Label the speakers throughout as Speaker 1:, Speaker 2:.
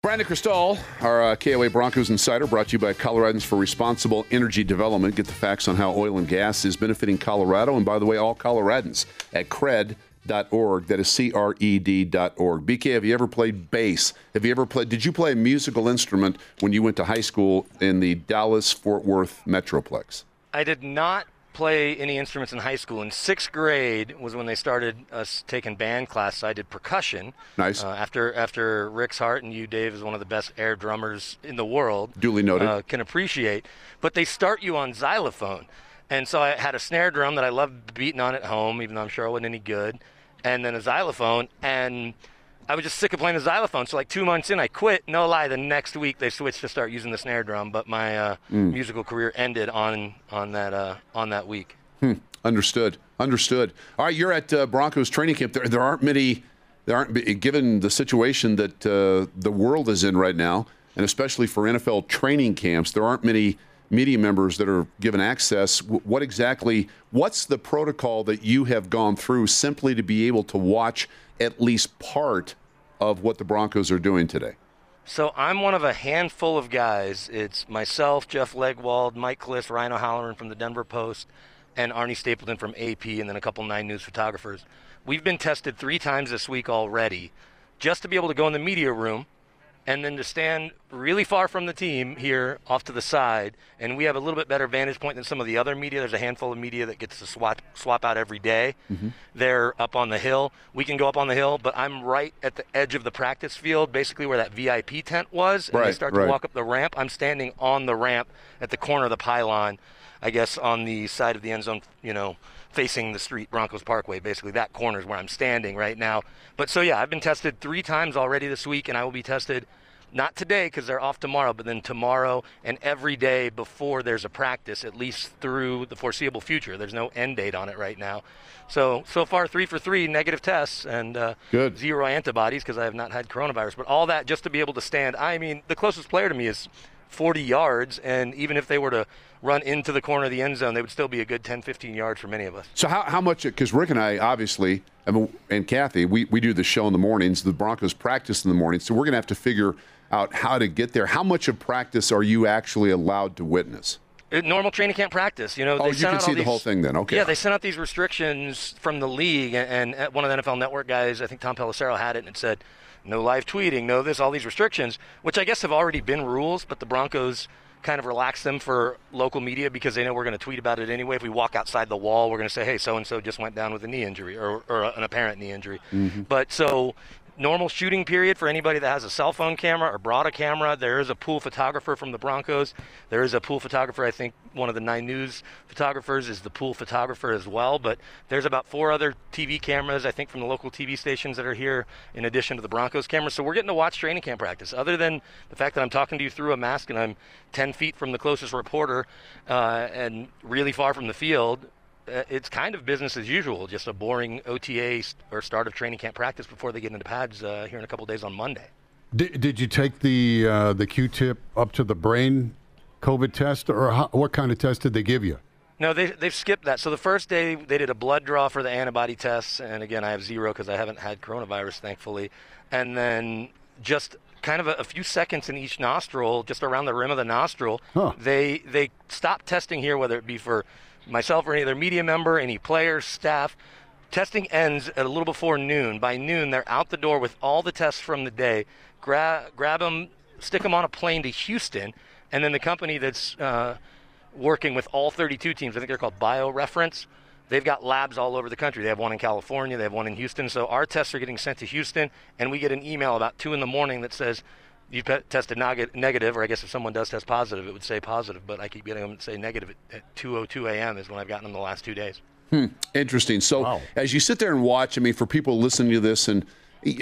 Speaker 1: Brandon Krisztal, our uh, KOA Broncos insider, brought to you by Coloradans for Responsible Energy Development. Get the facts on how oil and gas is benefiting Colorado, and by the way, all Coloradans at cred.org. That is C R E D.org. BK, have you ever played bass? Have you ever played? Did you play a musical instrument when you went to high school in the Dallas Fort Worth Metroplex?
Speaker 2: I did not play any instruments in high school. In sixth grade was when they started us taking band class. So I did percussion.
Speaker 1: Nice.
Speaker 2: Uh, after after Rick's Hart and you, Dave, is one of the best air drummers in the world.
Speaker 1: Duly noted.
Speaker 2: Uh, can appreciate. But they start you on xylophone. And so I had a snare drum that I loved beating on at home, even though I'm sure I wasn't any good. And then a xylophone. And I was just sick of playing the xylophone. So like two months in, I quit. No lie, the next week they switched to start using the snare drum. But my uh,
Speaker 1: Mm.
Speaker 2: musical career ended on on that uh, on that week.
Speaker 1: Hmm. Understood. Understood. All right, you're at uh, Broncos training camp. There, there aren't many. There aren't, given the situation that uh, the world is in right now, and especially for NFL training camps, there aren't many media members that are given access. What exactly? What's the protocol that you have gone through simply to be able to watch at least part of what the Broncos are doing today?
Speaker 2: So I'm one of a handful of guys. It's myself, Jeff Legwold, Mike Klis, Ryan O'Halloran from the Denver Post, and Arnie Stapleton from AP, and then a couple Nine News photographers. We've been tested three times this week already, just to be able to go in the media room, and then to stand really far from the team here off to the side. And we have a little bit better vantage point than some of the other media. There's a handful of media that gets to swap swap out every day. Mm-hmm. They're up on the hill. We can go up on the hill, but I'm right at the edge of the practice field, basically where that VIP tent was. And they start
Speaker 1: right.
Speaker 2: to walk up the ramp. I'm standing on the ramp at the corner of the pylon, I guess on the side of the end zone, you know, facing the street, Broncos Parkway. Basically, that corner is where I'm standing right now. But so, yeah, I've been tested three times already this week, and I will be tested not today because they're off tomorrow, but then tomorrow and every day before there's a practice, at least through the foreseeable future. There's no end date on it right now. So, so far, three for three negative tests and uh,
Speaker 1: Good.
Speaker 2: zero antibodies because I have not had coronavirus. But all that just to be able to stand. I mean, the closest player to me is 40 yards, and even if they were to run into the corner of the end zone, they would still be a good 10, 15 yards for many of us.
Speaker 1: So how, how much? Because Rick and I obviously, I mean, and Kathy, we, we do the show in the mornings. The Broncos practice in the mornings, so we're going to have to figure out how to get there. How much of practice are you actually allowed to witness?
Speaker 2: Uh, normal training camp practice. You know,
Speaker 1: Oh,
Speaker 2: they
Speaker 1: you can see
Speaker 2: all
Speaker 1: the whole thing then. Okay.
Speaker 2: Yeah, they sent out these restrictions from the league, and, and one of the NFL Network guys, I think Tom Pelissero, had it, and it said, no live tweeting, no this, all these restrictions, which I guess have already been rules, but the Broncos kind of relax them for local media because they know we're going to tweet about it anyway. If we walk outside the wall, we're going to say, hey, so and so just went down with a knee injury or, or an apparent knee injury. Mm-hmm. But so normal shooting period for anybody that has a cell phone camera or brought a camera. There is a pool photographer from the Broncos. There is a pool photographer. I think one of the Nine News photographers is the pool photographer as well. But there's about four other TV cameras, I think, from the local TV stations that are here in addition to the Broncos cameras. So we're getting to watch training camp practice. Other than the fact that I'm talking to you through a mask and I'm 10 feet from the closest reporter uh, and really far from the field, it's kind of business as usual, just a boring OTA or start of training camp practice before they get into pads uh, here in a couple days on Monday.
Speaker 3: Did, did you take the uh, the Q-tip up to the brain COVID test, or how, what kind of test did they give you?
Speaker 2: No, they, they've skipped that. So the first day they did a blood draw for the antibody tests, and again I have zero because I haven't had coronavirus, thankfully. And then just kind of a, a few seconds in each nostril, just around the rim of the nostril,
Speaker 3: Huh.
Speaker 2: they they stopped testing here, whether it be for myself or any other media member, any players, staff. Testing ends at a little before noon. By noon, they're out the door with all the tests from the day. Gra- grab them, stick them on a plane to Houston, and then the company that's uh, working with all 32 teams, I think they're called BioReference. They've got labs all over the country. They have one in California, they have one in Houston. So our tests are getting sent to Houston, and we get an email about 2 in the morning that says, You've pe- tested negative, or I guess if someone does test positive, it would say positive, but I keep getting them to say negative at, at 2.02 a.m. is when I've gotten them the last two days.
Speaker 1: Hmm. Interesting. So
Speaker 3: Wow.
Speaker 1: as you sit there and watch, I mean, for people listening to this, and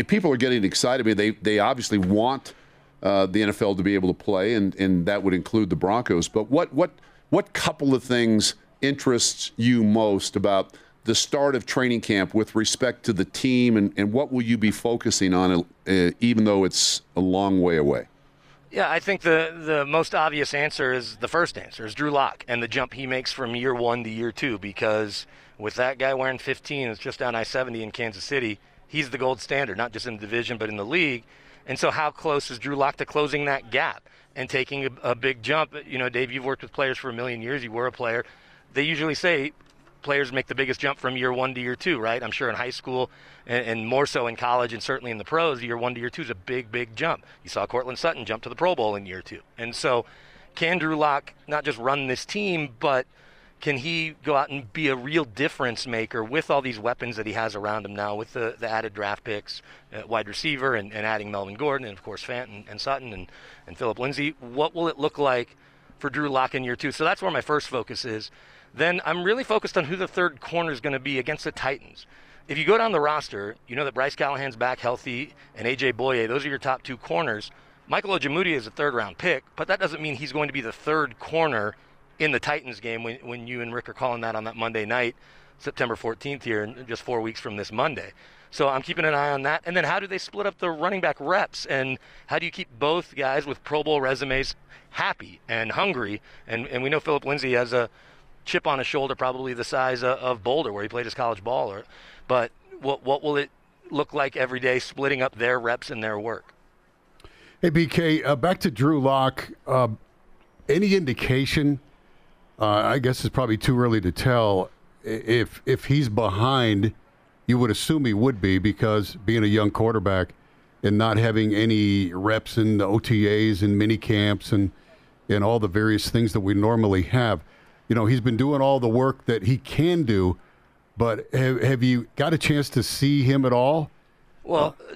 Speaker 1: people are getting excited. I mean, they they obviously want uh, the NFL to be able to play, and, and that would include the Broncos. But what what what couple of things interests you most about the start of training camp with respect to the team, and, and what will you be focusing on, uh, even though it's a long way away?
Speaker 2: Yeah, I think the the most obvious answer is the first answer is Drew Lock and the jump he makes from year one to year two because with that guy wearing 15, it's just down I-70 in Kansas City. He's the gold standard, not just in the division but in the league. And so, how close is Drew Lock to closing that gap and taking a, a big jump? You know, Dave, you've worked with players for a million years. You were a player. They usually say players make the biggest jump from year one to year two, right? I'm sure in high school and, and, more so in college and certainly in the pros, year one to year two is a big, big jump. You saw Courtland Sutton jump to the Pro Bowl in year two. And so, can Drew Lock not just run this team, but can he go out and be a real difference maker with all these weapons that he has around him now, with the, the added draft picks, uh, wide receiver, and, and, adding Melvin Gordon, and of course Fant and, Sutton and, and Phillip Lindsay? What will it look like for Drew Lock in year two? So that's where my first focus is. Then I'm really focused on who the third corner is going to be against the Titans. If you go down the roster, you know that Bryce Callahan's back healthy and AJ Bouye, those are your top two corners. Michael Ojemudia is a third round pick, but that doesn't mean he's going to be the third corner in the Titans game when, when you and Rick are calling that on that Monday night, September 14th here, just four weeks from this Monday. So I'm keeping an eye on that. And then how do they split up the running back reps? And how do you keep both guys with Pro Bowl resumes happy and hungry? And, and we know Phillip Lindsay has a chip on his shoulder, probably the size of, Boulder, where he played his college ball. Or, but what what will it look like every day, splitting up their reps and their work?
Speaker 3: Hey BK, uh, back to Drew Lock. Uh, any indication? Uh, I guess it's probably too early to tell if if he's behind. You would assume he would be because being a young quarterback and not having any reps in the OTAs and mini camps and and all the various things that we normally have you know, he's been doing all the work that he can do, but have, have you got a chance to see him at all?
Speaker 2: Well, uh,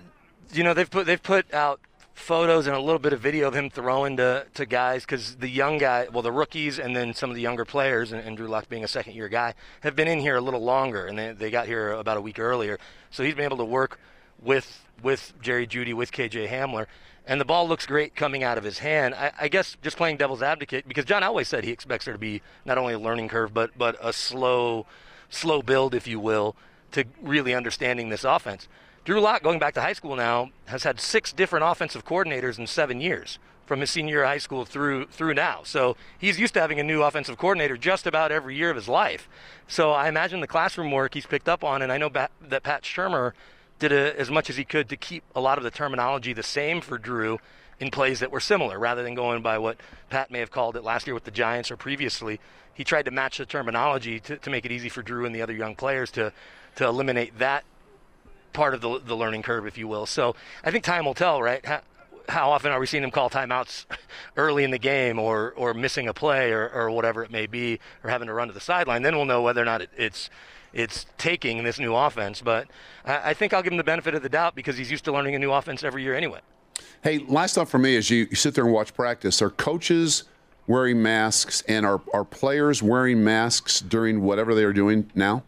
Speaker 2: you know, they've put they've put out photos and a little bit of video of him throwing to, to guys because the young guy, well, the rookies and then some of the younger players, and, and Drew being a second year guy, have been in here a little longer, and they, they got here about a week earlier. So he's been able to work with with Jerry Jeudy with KJ Hamler and the ball looks great coming out of his hand. I, I, guess just playing devil's advocate because John Elway said he expects there to be not only a learning curve but but a slow, slow build, if you will, to really understanding this offense. Drew Lock, going back to high school now, has had six different offensive coordinators in seven years from his senior year of high school through through now. So he's used to having a new offensive coordinator just about every year of his life. So I imagine the classroom work he's picked up on, and I know that Pat Shurmur did a, as much as he could to keep a lot of the terminology the same for Drew in plays that were similar rather than going by what Pat may have called it last year with the Giants or previously. He tried to match the terminology to, to make it easy for Drew and the other young players to, to eliminate that part of the, the learning curve, if you will. So I think time will tell, right? How, how often are we seeing him call timeouts early in the game or, or missing a play or, or whatever it may be or having to run to the sideline? Then we'll know whether or not it, it's it's taking this new offense. But I, I think I'll give him the benefit of the doubt because he's used to learning a new offense every year anyway.
Speaker 1: Hey, last thought for me is you, you sit there and watch practice. Are coaches wearing masks and are, are players wearing masks during whatever they are doing now?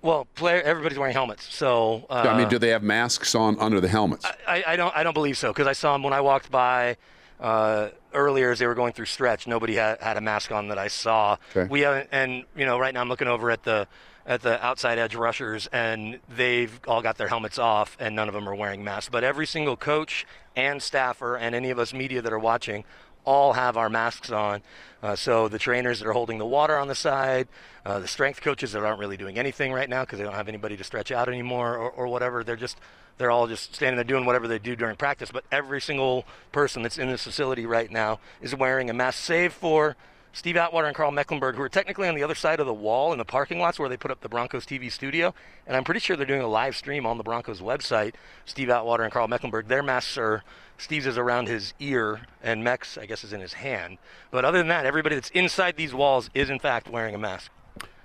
Speaker 2: Well, player, everybody's wearing helmets. So uh,
Speaker 1: I mean, do they have masks on under the helmets?
Speaker 2: I, I don't. I don't believe so because I saw them when I walked by uh, earlier as they were going through stretch. Nobody had, had a mask on that I saw. Okay. We have, and you know, right now I'm looking over at the at the outside edge rushers, and they've all got their helmets off, and none of them are wearing masks. But every single coach and staffer, and any of us media that are watching, all have our masks on. Uh, so the trainers that are holding the water on the side, uh, the strength coaches that aren't really doing anything right now because they don't have anybody to stretch out anymore or, or whatever. They're just they're all just standing there doing whatever they do during practice. But every single person that's in this facility right now is wearing a mask, save for Steve Atwater and Karl Mecklenburg, who are technically on the other side of the wall in the parking lots where they put up the Broncos TV studio. And I'm pretty sure they're doing a live stream on the Broncos website. Steve Atwater and Karl Mecklenburg, their masks are, Steve's is around his ear, and Meck's, I guess, is in his hand. But other than that, everybody that's inside these walls is, in fact, wearing a mask.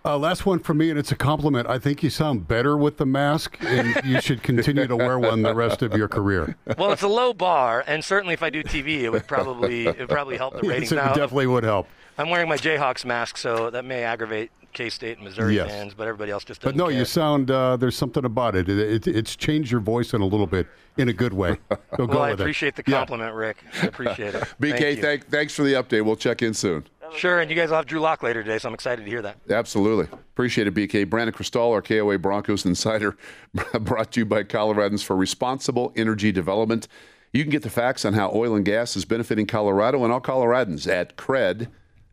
Speaker 3: Uh, last one for me, and it's a compliment. I think you sound better with the mask, and you should continue to wear one the rest of your career.
Speaker 2: Well, it's a low bar, and certainly if I do TV, it would probably it would probably help the ratings.
Speaker 3: Yes, it
Speaker 2: now,
Speaker 3: definitely would help.
Speaker 2: I'm wearing my Jayhawks mask, so that may aggravate K State and Missouri
Speaker 3: Yes.
Speaker 2: fans, but everybody else just
Speaker 3: But
Speaker 2: doesn't
Speaker 3: no,
Speaker 2: care.
Speaker 3: you sound uh, there's something about it. It, it. It's changed your voice in a little bit in a good way. So go
Speaker 2: well, I
Speaker 3: with it.
Speaker 2: appreciate the
Speaker 3: Yeah.
Speaker 2: compliment, Rick. I appreciate it.
Speaker 1: BK,
Speaker 2: Thank
Speaker 1: thank, thanks for the update. We'll check in soon.
Speaker 2: Sure, and you guys will have Drew Lock later today, so I'm excited to hear that.
Speaker 1: Absolutely. Appreciate it, BK. Brandon Krisztal, our KOA Broncos insider, brought to you by Coloradans for Responsible Energy Development. You can get the facts on how oil and gas is benefiting Colorado and all Coloradans at